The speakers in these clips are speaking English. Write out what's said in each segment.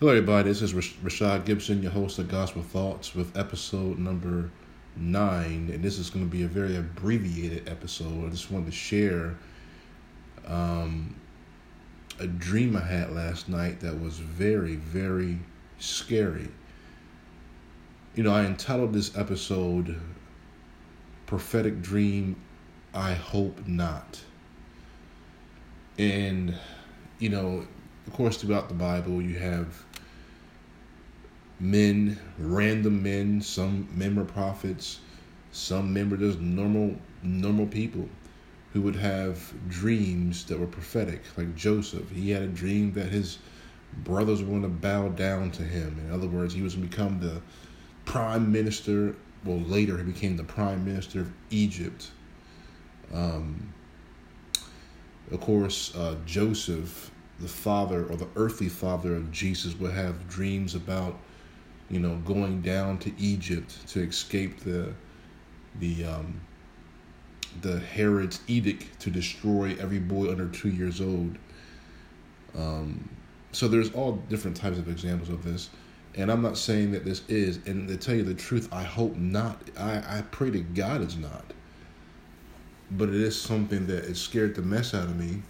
Hello, everybody. This is Rashad Gibson, your host of Gospel Thoughts, with episode number nine. And this is going to be a very abbreviated episode. I just wanted to share um, a dream I had last night that was very, very scary. You know, I entitled this episode Prophetic Dream I Hope Not. And, you know, of course, throughout the Bible, you have men, random men. Some men were prophets. Some men were just normal, normal people who would have dreams that were prophetic, like Joseph. He had a dream that his brothers were going to bow down to him. In other words, he was going to become the prime minister. Well, later he became the prime minister of Egypt. Um, of course, uh, Joseph, the father or the earthly father of Jesus, would have dreams about you know, going down to Egypt to escape the the um, the Herod's edict to destroy every boy under two years old. Um, so there's all different types of examples of this, and I'm not saying that this is. And to tell you the truth, I hope not. I I pray to God it's not. But it is something that it scared the mess out of me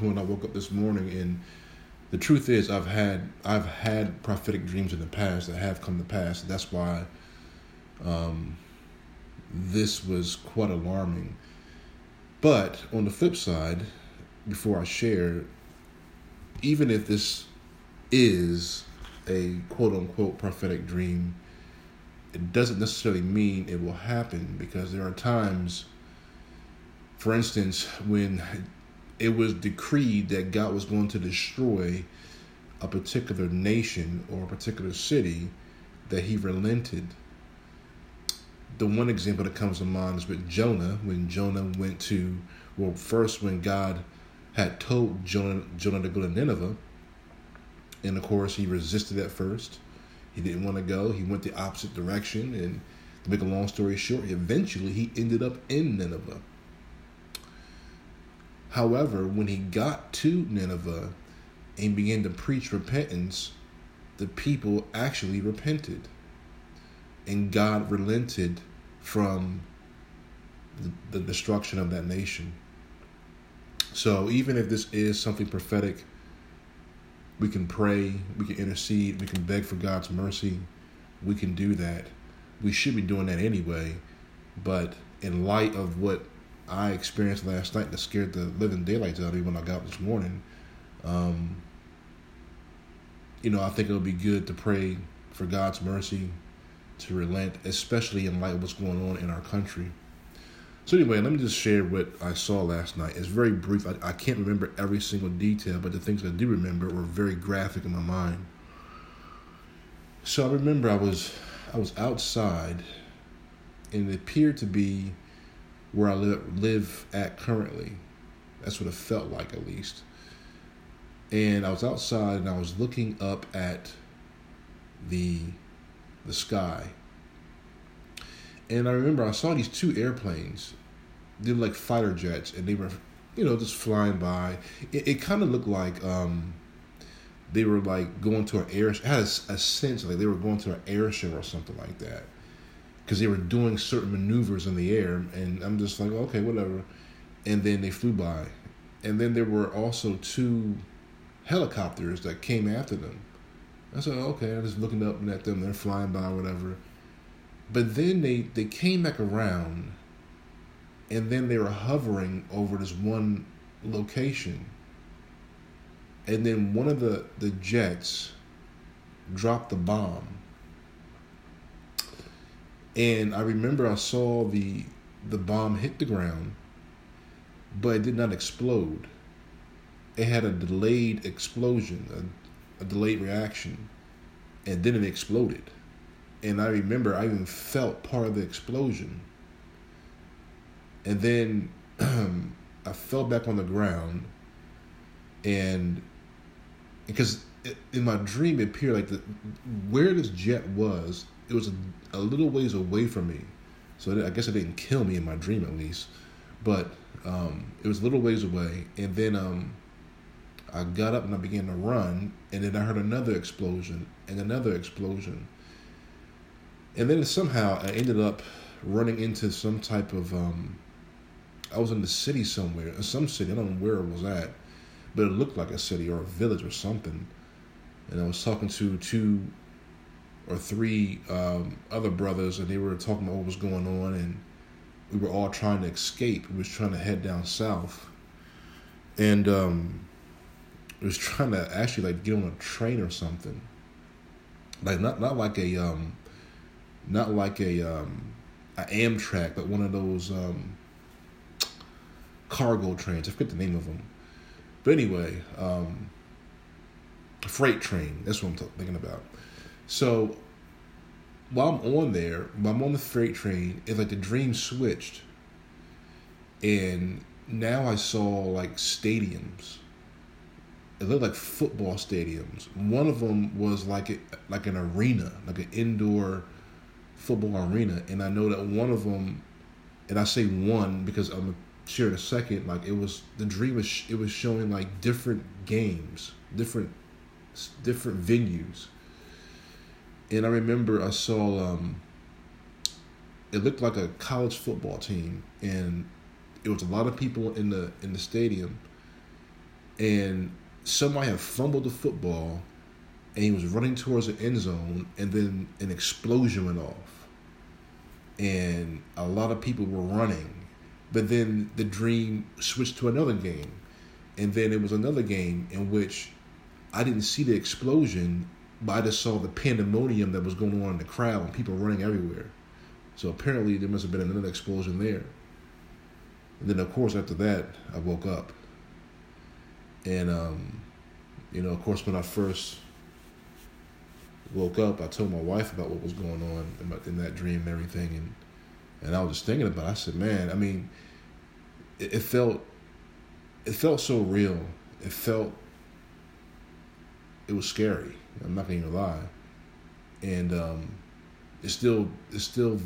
when I woke up this morning and the truth is I've had I've had prophetic dreams in the past that have come to pass. That's why um, this was quite alarming. But on the flip side, before I share, even if this is a quote unquote prophetic dream, it doesn't necessarily mean it will happen because there are times, for instance, when it was decreed that God was going to destroy a particular nation or a particular city, that he relented. The one example that comes to mind is with Jonah, when Jonah went to, well, first when God had told Jonah, Jonah to go to Nineveh, and of course he resisted at first. He didn't want to go. He went the opposite direction, and to make a long story short, eventually he ended up in Nineveh. However, when he got to Nineveh and began to preach repentance, the people actually repented. And God relented from the, the destruction of that nation. So even if this is something prophetic, we can pray, we can intercede, we can beg for God's mercy. We can do that. We should be doing that anyway. But in light of what I experienced last night that scared the living daylights out of me when I got this morning. Um, you know, I think it would be good to pray for God's mercy to relent, especially in light of what's going on in our country. So anyway, let me just share what I saw last night. It's very brief. I, I can't remember every single detail, but the things I do remember were very graphic in my mind. So I remember I was I was outside, and it appeared to be where I live, live at currently. That's what it felt like, at least. And I was outside and I was looking up at the the sky. And I remember I saw these two airplanes. They were like fighter jets, and they were, you know, just flying by. It, it kind of looked like um, they were like going to an air. Had a, a sense like they were going to an air show or something like that because they were doing certain maneuvers in the air, and I'm just like, okay, whatever. And then they flew by, and then there were also two helicopters that came after them. I said, okay, I'm just looking up at them. They're flying by, whatever. But then they they came back around, and then they were hovering over this one location. And then one of the the jets dropped the bomb and I remember I saw the the bomb hit the ground, but it did not explode. It had a delayed explosion, a, a delayed reaction, and then it exploded. And I remember I even felt part of the explosion. And then I fell back on the ground, and because in my dream it appeared like the where this jet was it was a, a little ways away from me, so I guess it didn't kill me in my dream at least, but um, it was a little ways away, and then um, I got up and I began to run, and then I heard another explosion and another explosion. And then somehow I ended up running into some type of um, I was in the city somewhere, some city, I don't know where it was at, but it looked like a city or a village or something. And I was talking to two or three um, other brothers, and they were talking about what was going on, and we were all trying to escape. We was trying to head down south, and um, we was trying to actually like get on a train or something. Like not not like a um, not like a um, a Amtrak, but one of those um, cargo trains. I forget the name of them. But anyway, um, freight train. That's what I'm t- thinking about. So while I'm on there, while I'm on the freight train, it's like the dream switched, and now I saw like stadiums. It looked like football stadiums. One of them was like a, like an arena, like an indoor football arena, and I know that one of them, and I say one because I'm sure in a second. Like it was the dream was it was showing like different games, different different venues, and I remember I saw um, it looked like a college football team, and it was a lot of people in the in the stadium, and somebody had fumbled the football, and he was running towards the end zone, and then an explosion went off, and a lot of people were running but then the dream switched to another game. And then it was another game in which I didn't see the explosion, but I just saw the pandemonium that was going on in the crowd and people running everywhere. So apparently there must have been another explosion there. And then of course after that I woke up. And um, you know, of course when I first woke up, I told my wife about what was going on in, that dream and everything and and I was just thinking about it. I said, man, I mean, it, it felt it felt so real. It felt it was scary. I'm not gonna even lie, and um, it's still it's still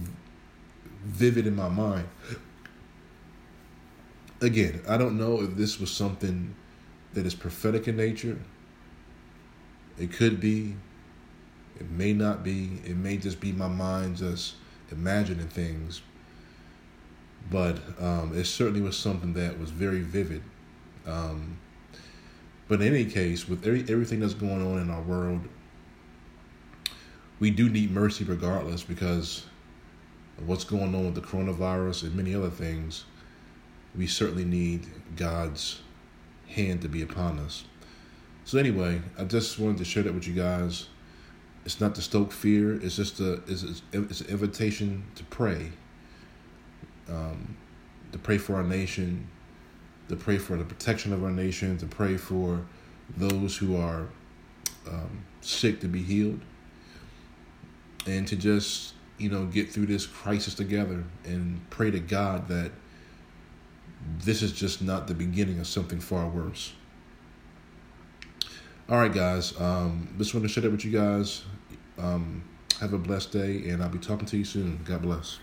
vivid in my mind. Again, I don't know if this was something that is prophetic in nature. It could be. It may not be. It may just be my mind just imagining things but um, it certainly was something that was very vivid. Um, but in any case, with every, everything that's going on in our world, we do need mercy regardless because of what's going on with the coronavirus and many other things. We certainly need God's hand to be upon us. So anyway, I just wanted to share that with you guys. It's not to stoke fear. It's just a it's, it's an invitation to pray um, to pray for our nation, to pray for the protection of our nation, to pray for those who are um, sick to be healed, and to just you know get through this crisis together and pray to God that this is just not the beginning of something far worse. All right, guys. Um, just want to share that with you guys. Um, have a blessed day, and I'll be talking to you soon. God bless.